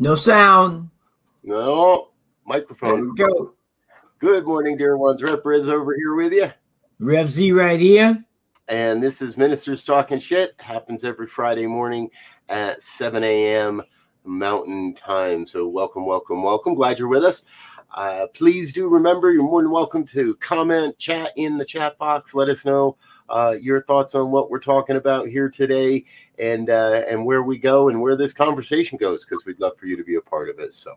No sound. No There microphone. we go. Good morning, dear ones. Rev Briz over here with you. Rev Z right here. And this is Ministers Talking Shit. Happens every Friday morning at 7 a.m. Mountain Time. So, welcome, welcome, welcome. Glad you're with us. Uh, please do remember you're more than welcome to comment, chat in the chat box. Let us know uh, your thoughts on what we're talking about here today and uh, and where we go and where this conversation goes because we'd love for you to be a part of it. So,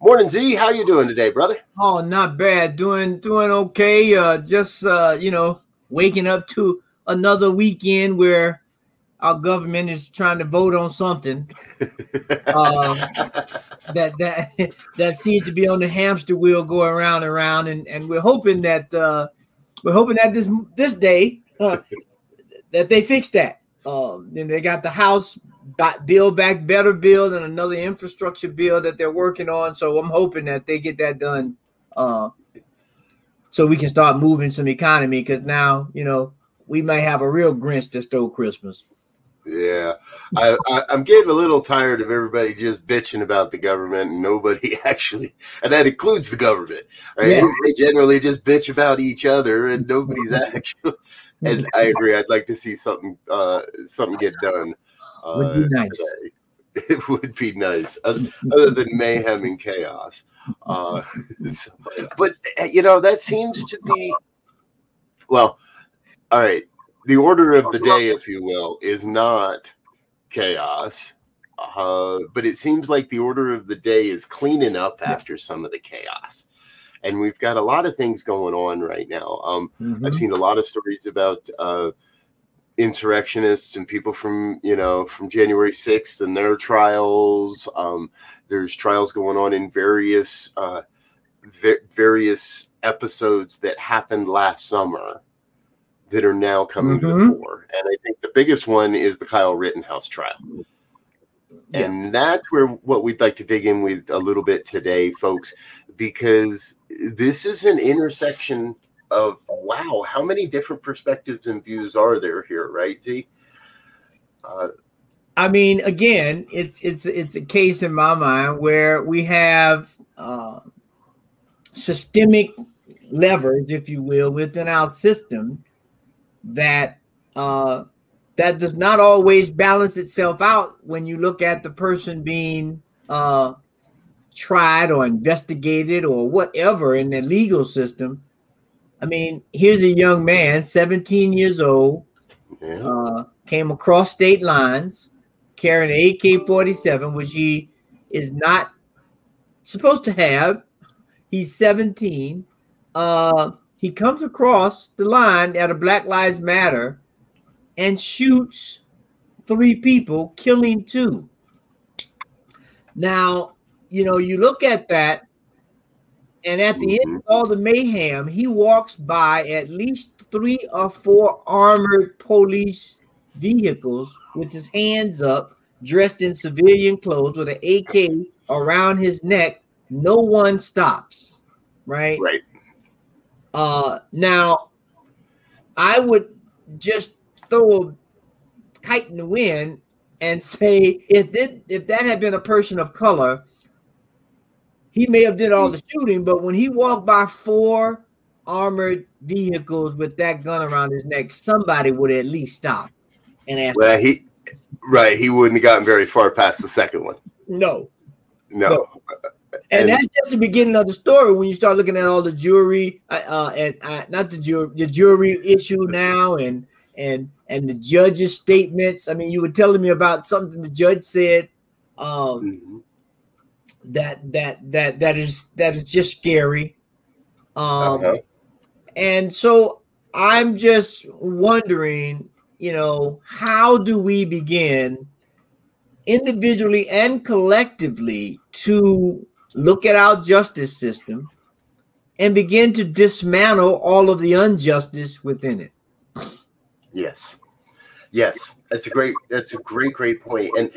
morning, Z. How you doing today, brother? Oh, not bad. Doing doing okay. Uh just uh, you know, waking up to another weekend where our government is trying to vote on something uh, that that that seems to be on the hamster wheel going around and around and and we're hoping that uh we're hoping that this this day uh, that they fix that um and they got the house build back better bill and another infrastructure bill that they're working on so i'm hoping that they get that done uh so we can start moving some economy because now you know we might have a real grinch that stole christmas Yeah, I, I, I'm getting a little tired of everybody just bitching about the government and nobody actually, and that includes the government. Right? Yeah. They generally just bitch about each other and nobody's actually. And I agree. I'd like to see something, uh, something get done. Uh, Would be nice. today. It would be nice, other, other than mayhem and chaos. Uh, so- but uh, you know that seems to be. Well, all right the order of the day, if you will, is not chaos. Uh, but it seems like the order of the day is cleaning up after some of the chaos. And we've got a lot of things going on right now. Um, Mhm. I've seen a lot of stories about uh, insurrectionists and people from, you know, from January 6th and their trials. Um, there's trials going on in various uh, va- various episodes that happened last summer that are now coming to the Mhm. fore. And I think the biggest one is the Kyle Rittenhouse trial. Yeah. And that's where what we'd like to dig in with a little bit today, folks, because this is an intersection of wow, how many different perspectives and views are there here, right? Z? Uh, I mean, again, it's it's it's a case in my mind where we have uh, systemic leverage, if you will, within our system that uh, that does not always balance itself out when you look at the person being uh, tried or investigated or whatever in the legal system. I mean, here's a young man, 17 years old, yeah. uh, came across state lines carrying an AK 47, which he is not supposed to have. He's 17. Uh, he comes across the line at a Black Lives Matter and shoots three people, killing two. Now, you know, you look at that, and at the end of all the mayhem, he walks by at least three or four armored police vehicles with his hands up, dressed in civilian clothes with an AK around his neck. No one stops, right? right. Uh, now, I would just throw a kite in the wind and say if that if that had been a person of color, he may have did all the shooting, but when he walked by four armored vehicles with that gun around his neck, somebody would at least stop and ask. Well, he right, he wouldn't have gotten very far past the second one. No, No. No. and, And- that's just the beginning of the story. When you start looking at all the jury, uh, uh and uh, not the jury, the jury issue now, and and and the judge's statements. I mean, you were telling me about something the judge said. Um, Mhm. that that that that is that is just scary. Um, Uh-huh. and so I'm just wondering, you know, how do we begin individually and collectively to look at our justice system and begin to dismantle all of the injustice within it? Yes. Yes. That's a great that's a great, great point. And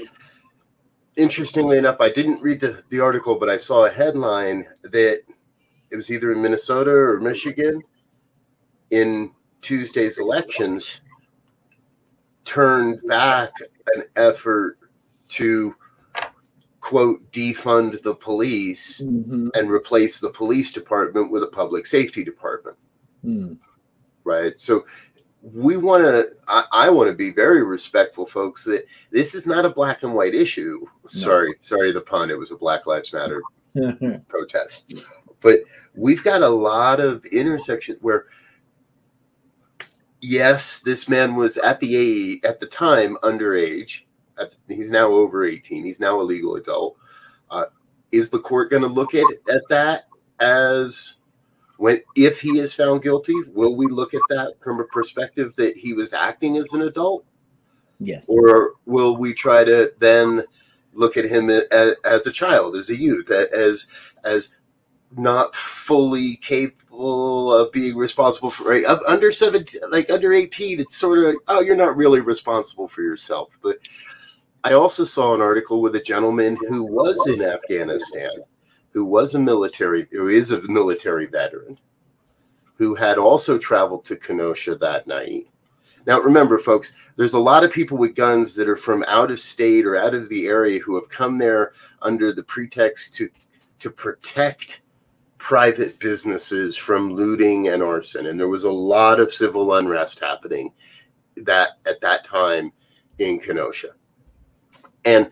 interestingly enough, I didn't read the, the article, but I saw a headline that it was either in Minnesota or Michigan in Tuesday's elections turned back an effort to quote defund the police Mhm. and replace the police department with a public safety department Hmm. right? So we want to, I, I want to be very respectful, folks, that this is not a black and white issue. Sorry, sorry, the pun. It was a Black Lives Matter protest. But we've got a lot of intersection where, yes, this man was at the age, at the time underage. At, he's now over 18. He's now a legal adult. Uh, is the court going to look at, at that as when if he is found guilty will we look at that from a perspective that he was acting as an adult yes. or will we try to then look at him as, as a child as a youth as as not fully capable of being responsible for right under 17 like under 18 it's sort of oh you're not really responsible for yourself but i also saw an article with a gentleman who was in afghanistan who was a military who is a military veteran who had also traveled to kenosha that night now, remember, folks, there's a lot of people with guns that are from out of state or out of the area who have come there under the pretext to to protect private businesses from looting and arson. And there was a lot of civil unrest happening that at that time in Kenosha. And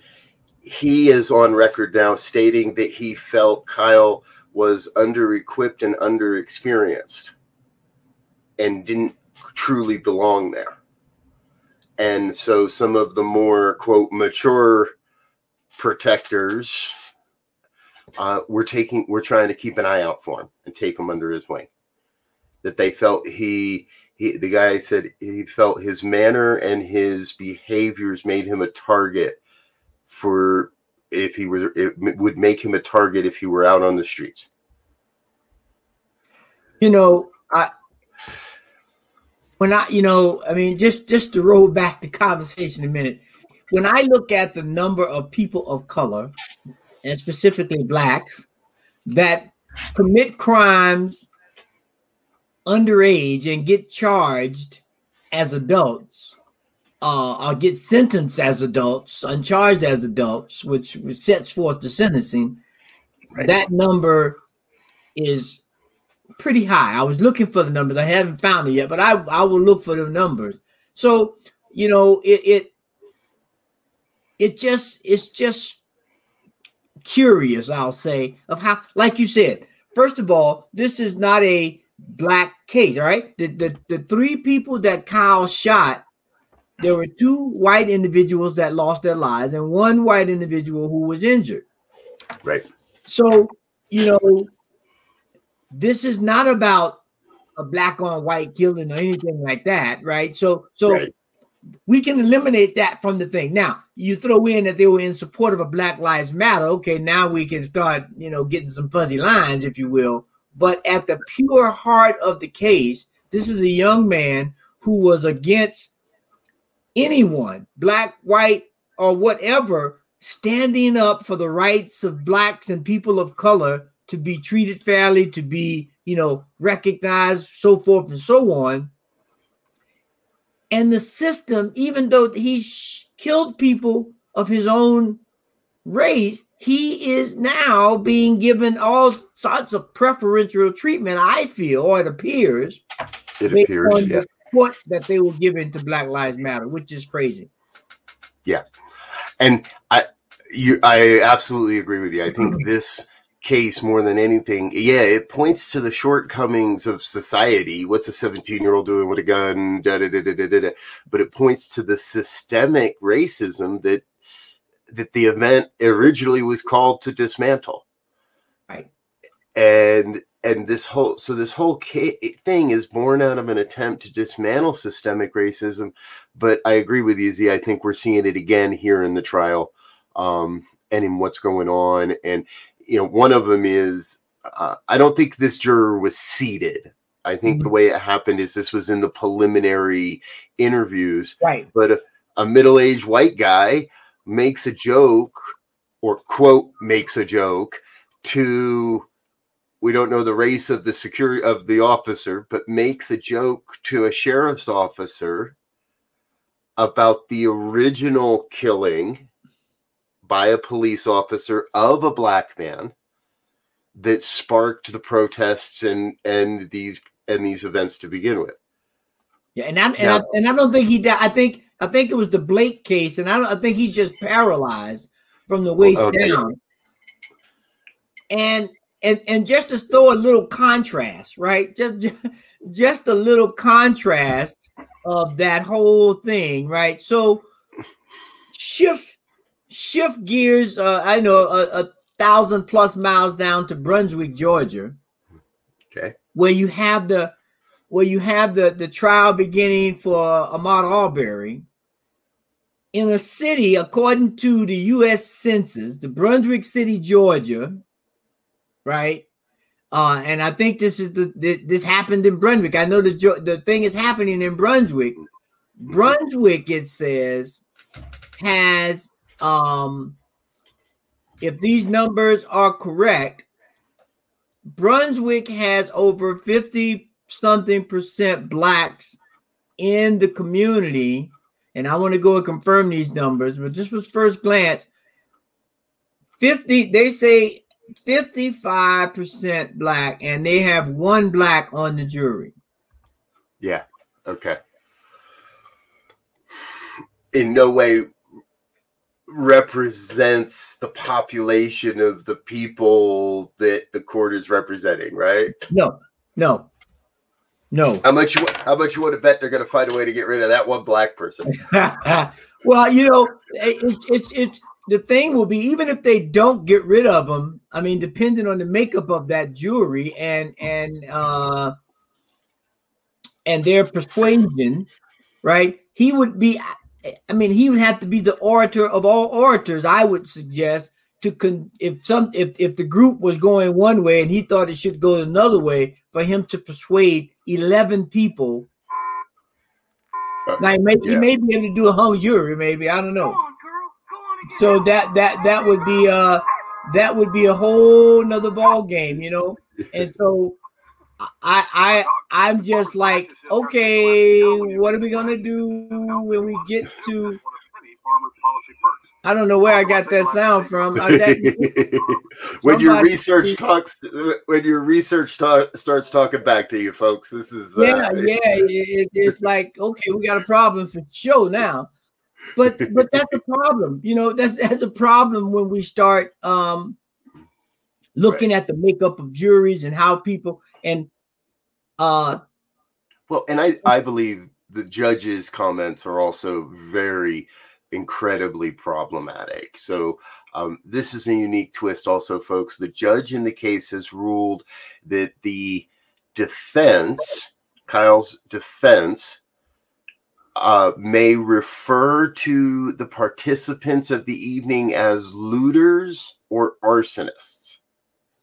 he is on record now stating that he felt Kyle was under equipped and under experienced and didn't truly belong there. And so some of the more quote mature protectors uh, were taking we're trying to keep an eye out for him and take him under his wing. That they felt he he the guy said he felt his manner and his behaviors made him a target for if he were it would make him a target if he were out on the streets. You know, I when I, you know, I mean, just just to roll back the conversation a minute. When I look at the number of people of color, and specifically blacks, that commit crimes underage and get charged as adults, uh, or get sentenced as adults, uncharged as adults, which, which sets forth the sentencing, Right. that number is pretty high. I was looking for the numbers. I haven't found it yet, but I, I will look for the numbers. So, you know, it it it just it's just curious, I'll say, of how, like you said, first of all, this is not a black case, all right? The the, the three people that Kyle shot, there were two white individuals that lost their lives and one white individual who was injured. Right. So, you know, this is not about a black on white killing or anything like that, right? So, so Right. we can eliminate that from the thing. Now, you throw in that they were in support of a Black Lives Matter. Okay, now we can start, you know, getting some fuzzy lines, if you will. But at the pure heart of the case, this is a young man who was against anyone, black, white, or whatever, standing up for the rights of blacks and people of color to be treated fairly, to be, you know, recognized, so forth and so on. And the system, even though he killed people of his own race, he is now being given all sorts of preferential treatment, I feel, or it appears. It appears, yeah. What that they were given to Black Lives Matter, which is crazy. Yeah. And I you I absolutely agree with you. I think this case more than anything, yeah, it points to the shortcomings of society. What's a 17 year old doing with a gun? Da, da, da, da, da, da. But it points to the systemic racism that that the event originally was called to dismantle. Right. And and this whole so this whole thing is born out of an attempt to dismantle systemic racism but i agree with you z i think we're seeing it again here in the trial um, and in what's going on and you know one of them is uh, i don't think this juror was seated i think mm-hmm. the way it happened is this was in the preliminary interviews right but a, a middle-aged white guy makes a joke or quote makes a joke to we don't know the race of the security of the officer but makes a joke to a sheriff's officer about the original killing by a police officer of a black man that sparked the protests and and these and these events to begin with yeah and I, and, now, I, and I don't think he died i think I think it was the Blake case, and I, I think he's just paralyzed from the oh, waist okay. down. And and and just to throw a little contrast, right? Just, just a little contrast of that whole thing, right? So shift shift gears. Uh, I know a, a thousand plus miles down to Brunswick, Georgia. Okay, where you have the where you have the the trial beginning for Ahmaud Arbery, in a city, according to the U.S. Census, the Brunswick City, Georgia, right? Uh, and I think this is the, the, this happened in Brunswick. I know the the thing is happening in Brunswick. Brunswick, it says, has um, if these numbers are correct, Brunswick has over fifty something percent blacks in the community and I want to go and confirm these numbers, but this was first glance. 50, they say 55% black, and they have one black on the jury. Yeah. Okay. In no way represents the population of the people that the court is representing, right? No, no. No. How much you how much you want to bet they're going to find a way to get rid of that one black person? well, you know, it's it's it's the thing will be even if they don't get rid of them. I mean, depending on the makeup of that jury and and uh and their persuasion, right? He would be. I mean, he would have to be the orator of all orators. I would suggest to con if some if if the group was going one way and he thought it should go another way for him to persuade 11 people uh, now he may, yeah. he may be able to do a hung jury maybe i don't know so that that that would be uh that would be a whole nother ball game you know and so I I I'm just like, okay, what are we gonna do when we get to I don't know where I got that sound from. Uh, that, when your research talks, when your research talk, starts talking back to you, folks, this is uh, yeah, yeah. It, it's like okay, we got a problem for show now, but but that's a problem. You know, that's that's a problem when we start um looking right. at the makeup of juries and how people and uh well, and I I believe the judge's comments are also very incredibly problematic. So um, this is a unique twist, also, folks. The judge in the case has ruled that the defense, Kyle's defense, uh, may refer to the participants of the evening as looters or arsonists,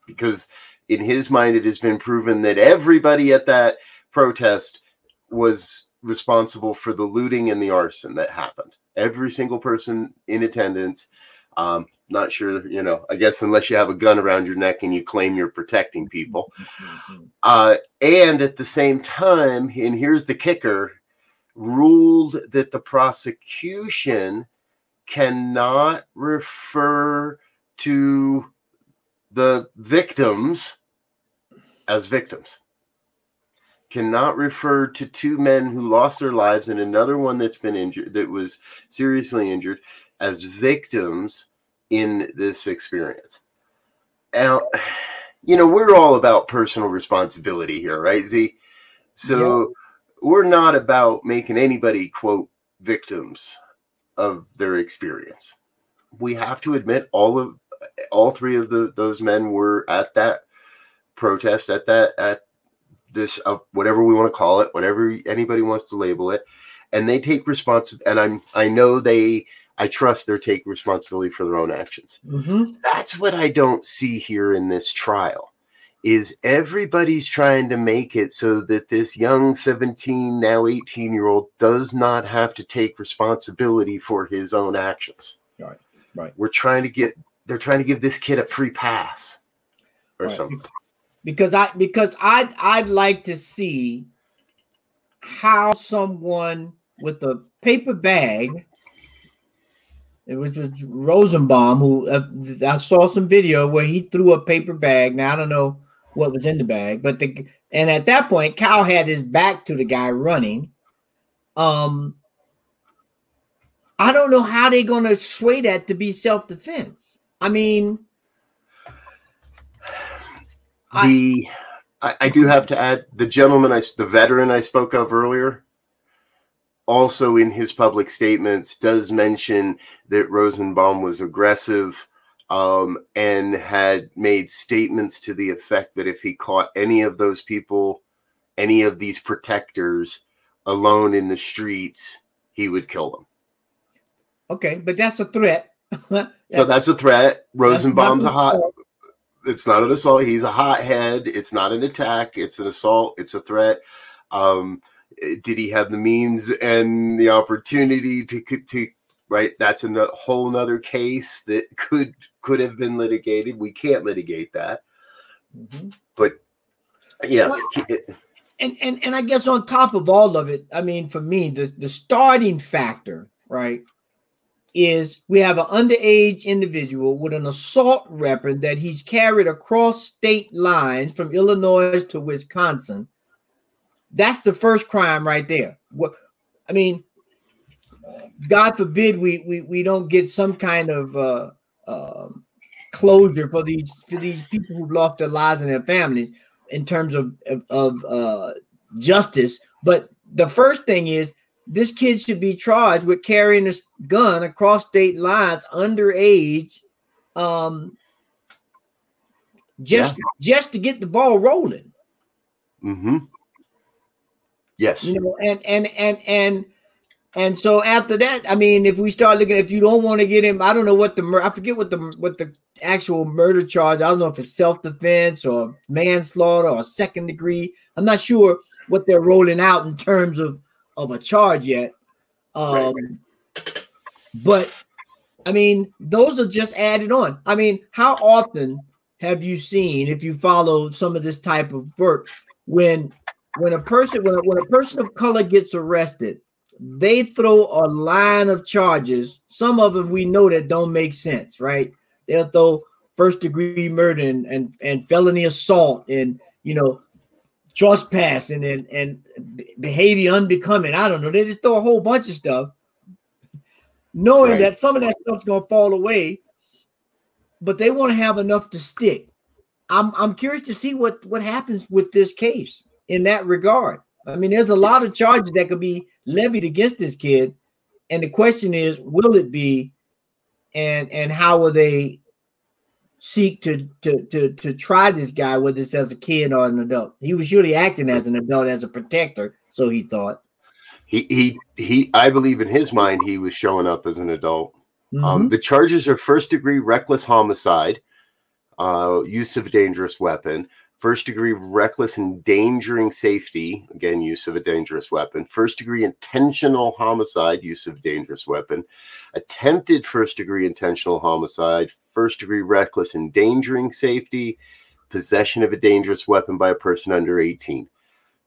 because in his mind, it has been proven that everybody at that protest was responsible for the looting and the arson that happened every single person in attendance. Um, not sure, you know, I guess unless you have a gun around your neck and you claim you're protecting people. Uh, and at the same time, and here's the kicker ruled that the prosecution cannot refer to the victims as victims cannot refer to two men who lost their lives and another one that's been injured that was seriously injured as victims in this experience. Now, you know, we're all about personal responsibility here, right, Z? So yeah. We're not about making anybody quote victims of their experience. We have to admit all of all three of the those men were at that protest at that at this uh, whatever we want to call it whatever anybody wants to label it and they take responsibility and i'm i know they i trust they take responsibility for their own actions mm-hmm. that's what i don't see here in this trial is everybody's trying to make it so that this young 17 now 18 year old does not have to take responsibility for his own actions right right we're trying to get they're trying to give this kid a free pass or right. something because I because I'd I'd like to see how someone with a paper bag. It was just Rosenbaum who uh, I saw some video where he threw a paper bag. Now I don't know what was in the bag, but the and at that point, Kyle had his back to the guy running. Um, I don't know how they're going to sway that to be self defense. I mean, the I, I do have to add the gentleman I the veteran I spoke of earlier also in his public statements does mention that Rosenbaum was aggressive um, and had made statements to the effect that if he caught any of those people, any of these protectors alone in the streets, he would kill them. Okay, but that's a threat. so that's a threat. Rosenbaum's a hot it's not an assault. He's a hothead. It's not an attack. It's an assault. It's a threat. Um, did he have the means and the opportunity to to right? That's a whole nother case that could could have been litigated. We can't litigate that, mm-hmm. but yes. and, and and I guess on top of all of it, I mean, for me, the the starting factor, right, is we have an underage individual with an assault weapon that he's carried across state lines from Illinois to Wisconsin. That's the first crime right there. What I mean, God forbid we we, we don't get some kind of uh, uh, closure for these for these people who've lost their lives and their families in terms of of, uh, justice. But the first thing is this kid should be charged with carrying a gun across state lines underage um just yeah. just to get the ball rolling mm-hmm yes you know and and and and and so after that i mean if we start looking if you don't want to get him i don't know what the i forget what the what the actual murder charge i don't know if it's self-defense or manslaughter or second degree i'm not sure what they're rolling out in terms of of a charge yet. Um, right. But I mean, those are just added on. I mean, how often have you seen, if you follow some of this type of work, when when a person when a, when a person of color gets arrested, they throw a line of charges. Some of them we know that don't make sense, right? They'll throw first degree murder and, and, and felony assault and you know trespassing and, and behavior unbecoming. I don't know. They just throw a whole bunch of stuff, knowing right. that some of that stuff's gonna fall away, but they want to have enough to stick. I'm I'm curious to see what what happens with this case in that regard. I mean, there's a lot of charges that could be levied against this kid, and the question is, will it be, and and how will they seek to to to to try this guy, whether it's as a kid or an adult. He was surely acting as an adult, as a protector, so he thought. He he he. I believe in his mind, he was showing up as an adult. Um, mm-hmm. Um, the charges are first degree reckless homicide, uh, use of a dangerous weapon, first degree reckless endangering safety, again, use of a dangerous weapon, first degree intentional homicide, use of dangerous weapon, attempted first degree intentional homicide, first degree reckless endangering safety, possession of a dangerous weapon by a person under 18.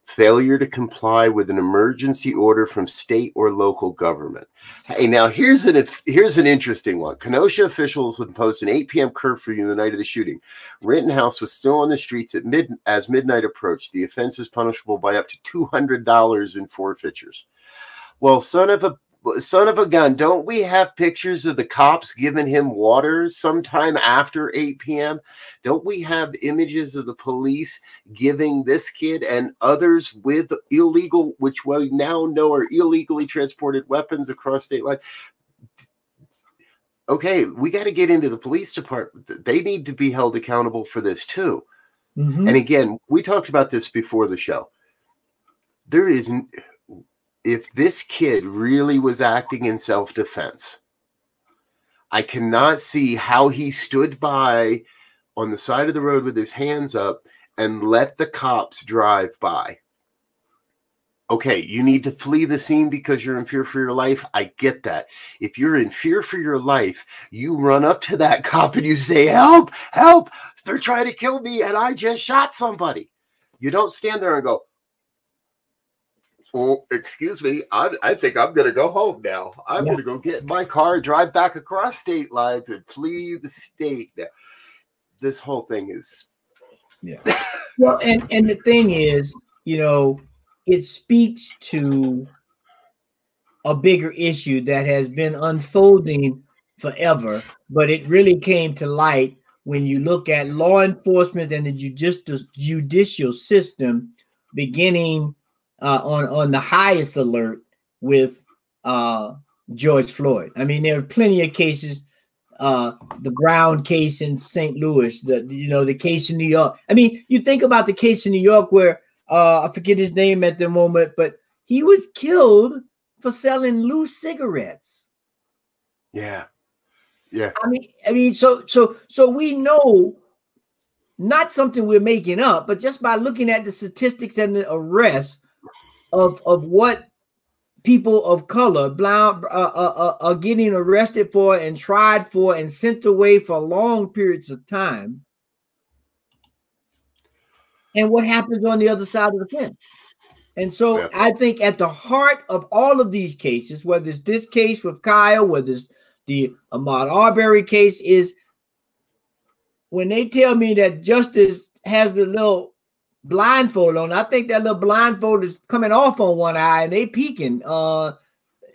Failure to comply with an emergency order from state or local government. Hey, now here's an here's an interesting one. Kenosha officials imposed an 8 p.m. curfew the night of the shooting. Rittenhouse was still on the streets at mid as midnight approached. The offense is punishable by up to $200 in forfeitures. Well, son of a son of a gun, don't we have pictures of the cops giving him water sometime after 8 p.m.? Don't we have images of the police giving this kid and others with illegal, which we now know are illegally transported weapons across state lines? Okay, we got to get into the police department. They need to be held accountable for this too. Mm-hmm. And again, we talked about this before the show. There is if this kid really was acting in self defense, I cannot see how he stood by on the side of the road with his hands up and let the cops drive by. Okay, you need to flee the scene because you're in fear for your life. I get that. If you're in fear for your life, you run up to that cop and you say, Help, help, they're trying to kill me and I just shot somebody. You don't stand there and go, well, excuse me, I, I think I'm going to go home now. I'm yeah. going to go get my car, drive back across state lines, and flee the state. Now, this whole thing is, yeah. well, and and the thing is, you know, it speaks to a bigger issue that has been unfolding forever, but it really came to light when you look at law enforcement and the judicial judicial system beginning uh, on on the highest alert with uh, George Floyd. I mean, there are plenty of cases. Uh, the Brown case in St. Louis, the you know the case in New York. I mean, you think about the case in New York where uh, I forget his name at the moment, but he was killed for selling loose cigarettes. Yeah, yeah. I mean, I mean, so so so we know not something we're making up, but just by looking at the statistics and the arrests, of of what people of color blind, uh, uh, uh, are getting arrested for and tried for and sent away for long periods of time and what happens on the other side of the fence and so yeah. i think at the heart of all of these cases whether it's this case with kyle whether it's the ahmaud arbery case is when they tell me that justice has the little blindfold on. I think that little blindfold is coming off on one eye and they peeking. Uh,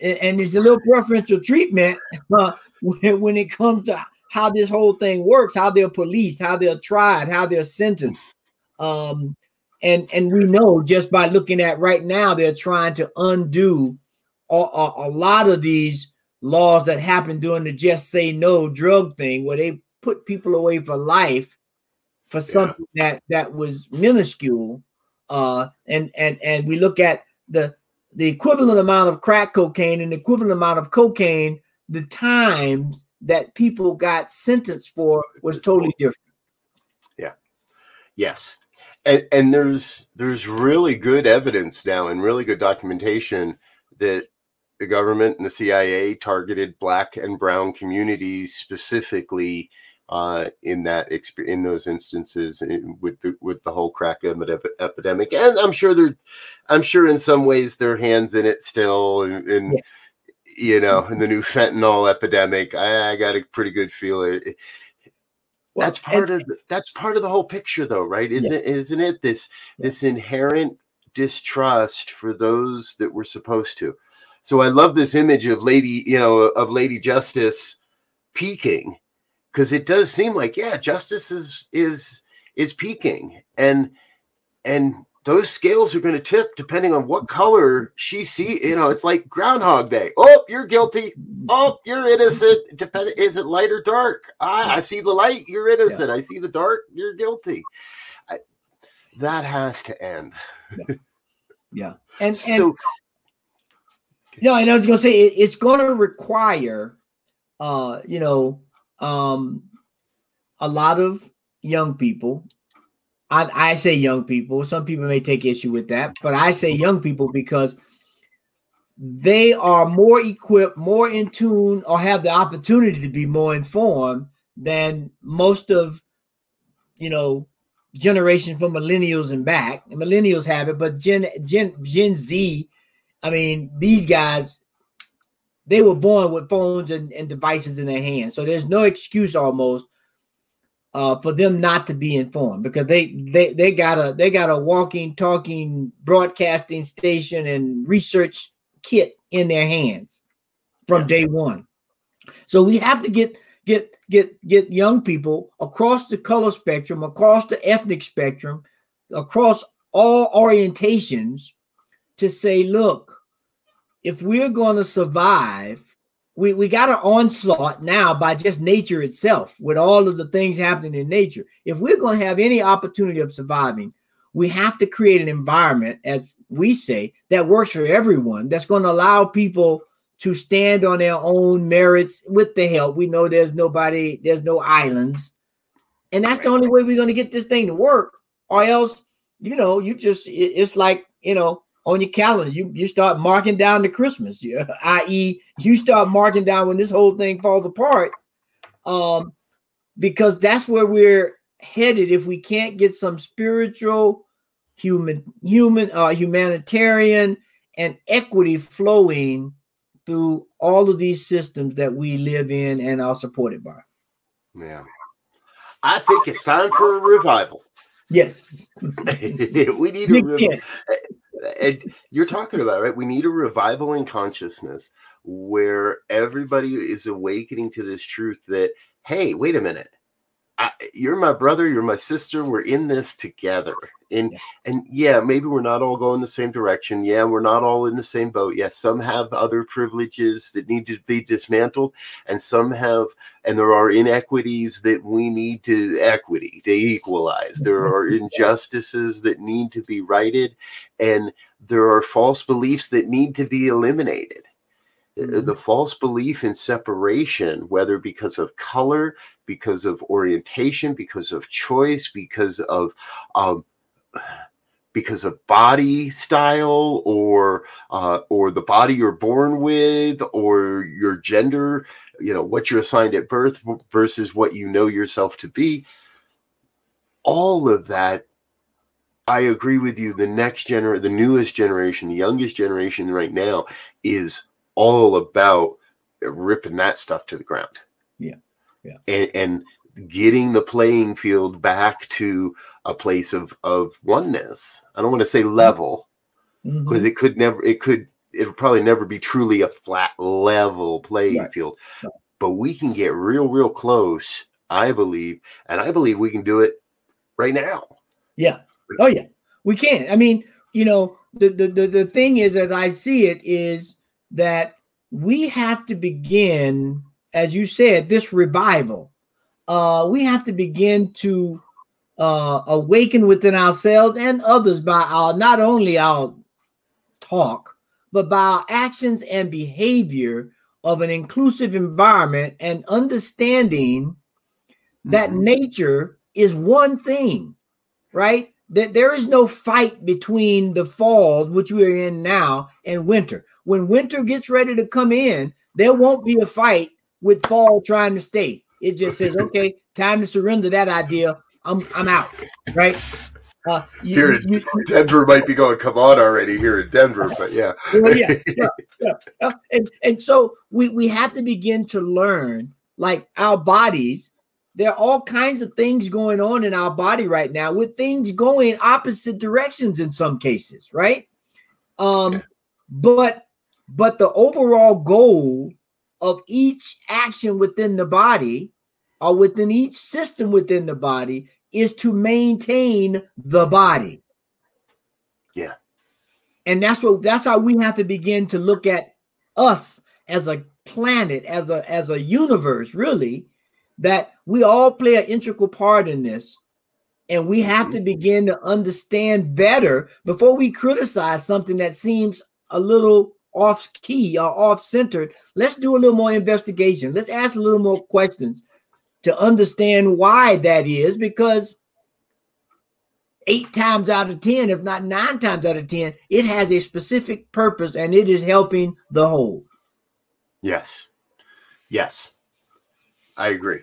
and, and there's a little preferential treatment uh, when, when it comes to how this whole thing works, how they're policed, how they're tried, how they're sentenced. Um, and and we know just by looking at right now, they're trying to undo a, a, a lot of these laws that happened during the just say no drug thing, where they put people away for life for something yeah. that that was minuscule uh and and and we look at the the equivalent amount of crack cocaine and the equivalent amount of cocaine the times that people got sentenced for was totally different. Yeah. Yes. And, and there's there's really good evidence now and really good documentation that the government and the CIA targeted black and brown communities specifically uh, in that in those instances in, with the with the whole crack epidemic, and I'm sure they're, I'm sure in some ways their hands in it still, and, and yeah. you know, in the new fentanyl epidemic, I, I got a pretty good feel it. Well, that's part and, of the, that's part of the whole picture, though, right? Isn't yeah. isn't it this yeah. this inherent distrust for those that were supposed to? So I love this image of Lady, you know, of Lady Justice peeking because it does seem like yeah justice is is is peaking. And and those scales are going to tip depending on what color she see you know it's like groundhog day. Oh you're guilty. Oh you're innocent. Depending is it light or dark? I, I see the light you're innocent. Yeah. i see the dark you're guilty. I, that has to end. Yeah, yeah. and, and so no i know i was going to say it, it's going to require uh you know um, a lot of young people. I, I say young people. Some people may take issue with that, but I say young people because they are more equipped, more in tune, or have the opportunity to be more informed than most of, you know, generation from millennials and back. Millennials have it, but Gen Gen Gen Z, I mean, these guys, they were born with phones and, and devices in their hands. So there's no excuse almost uh, for them not to be informed because they they they got a they got a walking, talking, broadcasting station and research kit in their hands from day one. So we have to get get get get young people across the color spectrum, across the ethnic spectrum, across all orientations to say, look, if we're going to survive, we, we got an onslaught now by just nature itself with all of the things happening in nature. If we're going to have any opportunity of surviving, we have to create an environment, as we say, that works for everyone, that's going to allow people to stand on their own merits with the help. We know there's nobody, there's no islands. And that's the only way we're going to get this thing to work. Or else, you know, you just, it's like, you know, on your calendar, you, you start marking down the Christmas, yeah, i.e., you start marking down when this whole thing falls apart. Um, because that's where we're headed if we can't get some spiritual, human, human, uh, humanitarian, and equity flowing through all of these systems that we live in and are supported by. Yeah. I think it's time for a revival. Yes. we need a revival. And you're talking about right. We need a revival in consciousness where everybody is awakening to this truth that hey, wait a minute, I, you're my brother, you're my sister, we're in this together. And yeah. and yeah, maybe we're not all going the same direction. Yeah, we're not all in the same boat. Yes, yeah, some have other privileges that need to be dismantled, and some have, and there are inequities that we need to equity to equalize. There mm-hmm. are injustices that need to be righted, and there are false beliefs that need to be eliminated. Mm-hmm. the false belief in separation, whether because of color, because of orientation, because of choice, because of um, because of body style or uh, or the body you're born with or your gender you know what you're assigned at birth versus what you know yourself to be all of that i agree with you the next generation the newest generation the youngest generation right now is all about ripping that stuff to the ground. Yeah. Yeah. And, and getting the playing field back to a place of of oneness. I don't want to say level because mm-hmm. it could never it could it'll probably never be truly a flat level playing right. field. Right. But we can get real real close, I believe, and I believe we can do it right now. Yeah. Oh yeah. We can. I mean, you know, the the the, the thing is as I see it is that we have to begin, as you said, this revival. Uh, we have to begin to uh, awaken within ourselves and others by our not only our talk, but by our actions and behavior of an inclusive environment and understanding that mm-hmm. nature is one thing, right? That there is no fight between the fall, which we are in now, and winter when winter gets ready to come in, there won't be a fight with fall trying to stay. It just says, okay, time to surrender that idea. I'm I'm out. Right. Uh, you, here in you, Denver might be going, come on already here in Denver, but yeah. well, yeah, yeah, yeah. And, and so we, we have to begin to learn like our bodies, there are all kinds of things going on in our body right now with things going opposite directions in some cases, right? Um, yeah. but but the overall goal of each action within the body or within each system within the body is to maintain the body. Yeah. And that's what that's how we have to begin to look at us as a planet, as a as a universe, really, that we all play an integral part in this. And we have to mm-hmm. begin to understand better before we criticize something that seems a little off key or off centered, let's do a little more investigation. Let's ask a little more questions to understand why that is because eight times out of 10, if not nine times out of 10, it has a specific purpose and it is helping the whole. Yes. Yes. I agree.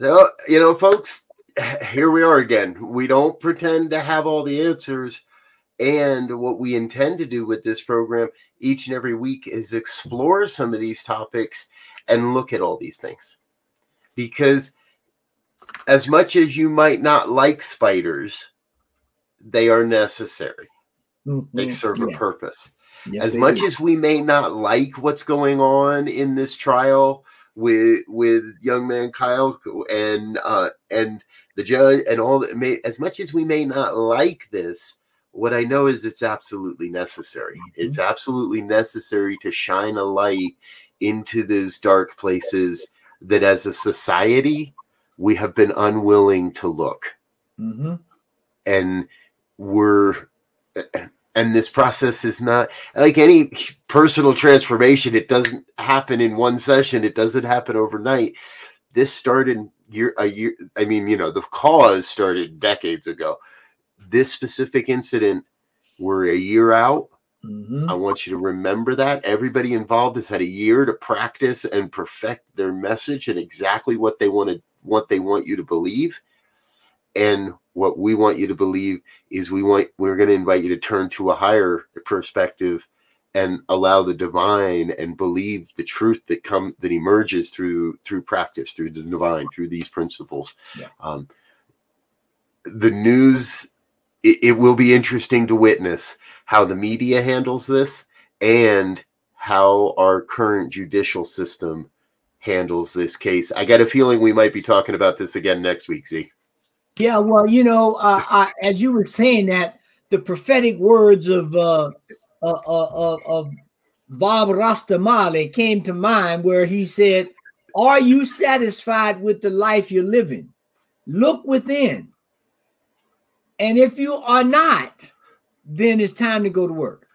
So, you know, folks, here we are again. We don't pretend to have all the answers. And what we intend to do with this program each and every week is explore some of these topics and look at all these things. Because as much as you might not like spiders, they are necessary. Mm-hmm. They serve yeah. a purpose. Yes, as much do. as we may not like what's going on in this trial with with young man Kyle and uh and the judge and all that may as much as we may not like this what I know is it's absolutely necessary. Mm-hmm. It's absolutely necessary to shine a light into those dark places that as a society we have been unwilling to look. Mm-hmm. And we're and this process is not like any personal transformation it doesn't happen in one session it doesn't happen overnight. This started year a year i mean you know the cause started decades ago. This specific incident we're a year out. Mm-hmm. i want you to remember that. Everybody involved has had a year to practice and perfect their message and exactly what they want to what they want you to believe and what we want you to believe is we want we're going to invite you to turn to a higher perspective and allow the divine and believe the truth that come that emerges through through practice through the divine through these principles. Yeah. um, the news it, it will be interesting to witness how the media handles this and how our current judicial system handles this case. I got a feeling we might be talking about this again next week z yeah, well, you know, uh, I, as you were saying that, the prophetic words of uh, uh, uh, of Bob Rastamale came to mind, where he said, "Are you satisfied with the life you're living? Look within, and if you are not, then it's time to go to work.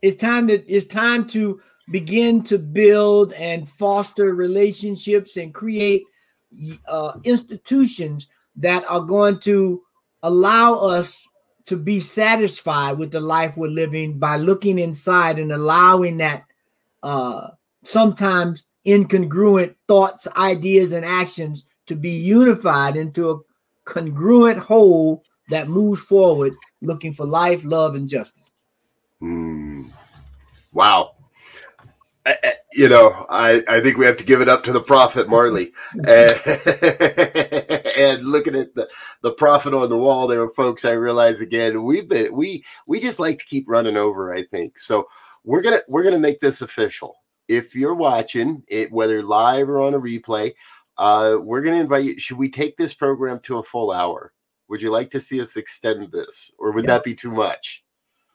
It's time to it's time to begin to build and foster relationships and create uh, institutions." That are going to allow us to be satisfied with the life we're living by looking inside and allowing that uh, sometimes incongruent thoughts, ideas, and actions to be unified into a congruent whole that moves forward looking for life, love, and justice. Mm. Wow you know, I, I think we have to give it up to the prophet Marley. and, and looking at the, the prophet on the wall there, folks, I realize again, we've been we we just like to keep running over, I think. So we're gonna we're gonna make this official. If you're watching it, whether live or on a replay, uh, we're gonna invite you. Should we take this program to a full hour? Would you like to see us extend this, or would yeah. that be too much?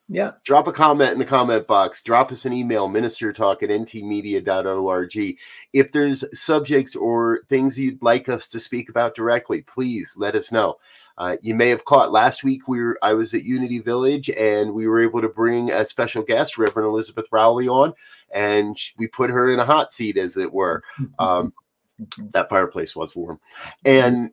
Yeah. Drop a comment in the comment box. Drop us an email, ministertalk at ntmedia.org. If there's subjects or things you'd like us to speak about directly, please let us know. Uh, you may have caught last week we were I was at Unity Village and we were able to bring a special guest, Reverend Elizabeth Rowley, on, and we put her in a hot seat, as it were. Um, that fireplace was warm, and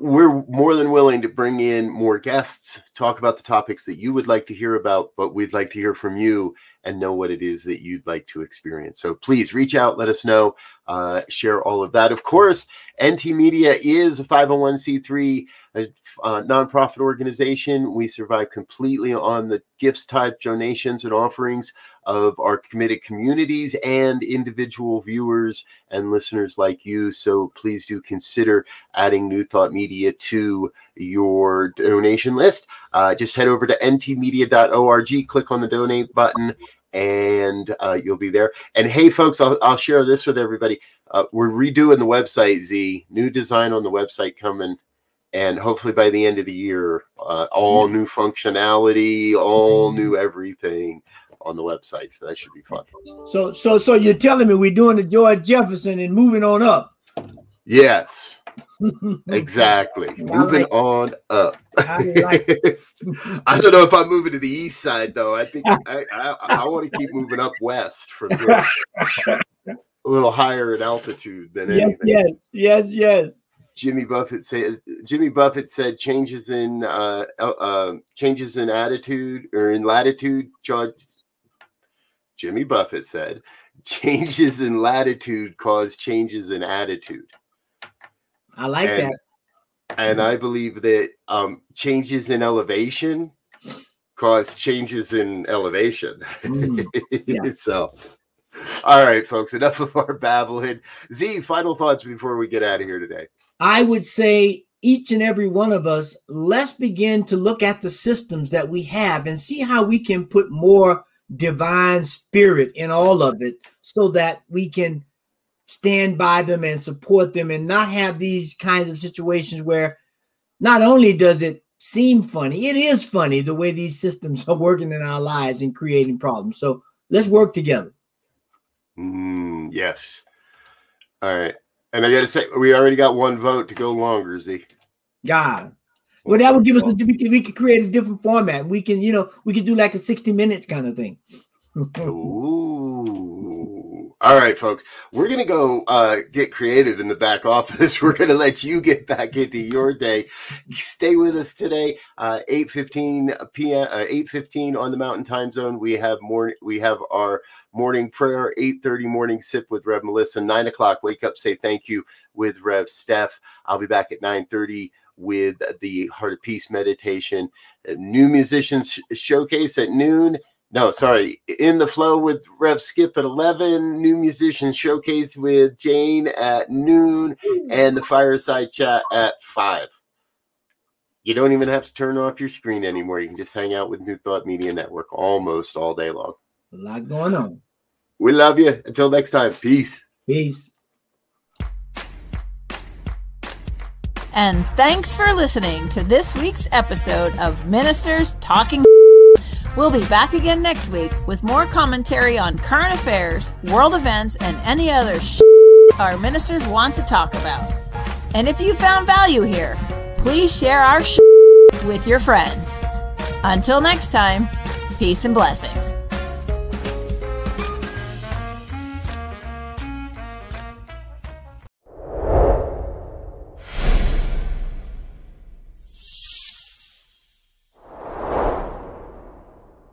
we're more than willing to bring in more guests, talk about the topics that you would like to hear about, but we'd like to hear from you and know what it is that you'd like to experience. So please reach out, let us know, uh, share all of that. Of course, NT Media is a 501c3 a, uh, nonprofit organization. We survive completely on the gifts, type donations, and offerings of our committed communities and individual viewers and listeners like you. So please do consider adding New Thought Media to your donation list. Uh, just head over to ntmedia.org, click on the donate button, and uh, you'll be there. And hey, folks, I'll, I'll share this with everybody. Uh, we're redoing the website, Z. New design on the website coming. And hopefully by the end of the year, uh, all new functionality, all new everything on the website. So that should be fun. So, so, so you're telling me we're doing the George Jefferson and moving on up? Yes. exactly. moving like on up. I, like I, don't know if I'm moving to the east side though. I think I, I, I want to keep moving up west from here. a little higher in altitude than yes, anything. Yes, yes, yes. Jimmy Buffett says Jimmy Buffett said changes in uh, uh, uh changes in attitude or in latitude. Judge Jimmy Buffett said changes in latitude cause changes in attitude. I like and, that. and I believe that um, changes in elevation cause changes in elevation. Mm, yeah. so, all right, folks, enough of our babbling. Z, final thoughts before we get out of here today. I would say each and every one of us, let's begin to look at the systems that we have and see how we can put more divine spirit in all of it so that we can stand by them and support them and not have these kinds of situations where not only does it seem funny, it is funny the way these systems are working in our lives and creating problems. So let's work together. Mm, yes. All right. And I got to say, we already got one vote to go longer, Z. God. Well, that would give us, we could, we could create a different format. We can, you know, we could do like a 60 minutes kind of thing. Ooh. All right, folks. We're going to go uh, get creative in the back office. We're going to let you get back into your day. Stay with us today, uh, 8.15 p.m., uh, 8.15 on the Mountain Time Zone. We have more. We have our morning prayer, 8.30 morning sip with Rev Melissa, 9 o'clock, wake up, say thank you with Rev Steph. I'll be back at 9.30 with the Heart of Peace meditation. A new musicians showcase at noon no, sorry, in the flow with Rev Skip at 11, new musicians showcase with Jane at noon, and the fireside chat at 5. You don't even have to turn off your screen anymore. You can just hang out with New Thought Media Network almost all day long. A lot going on. We love you. Until next time, peace. Peace. And thanks for listening to this week's episode of Ministers Talking. We'll be back again next week with more commentary on current affairs, world events, and any other sh- our ministers want to talk about. And if you found value here, please share our sh- with your friends. Until next time, peace and blessings.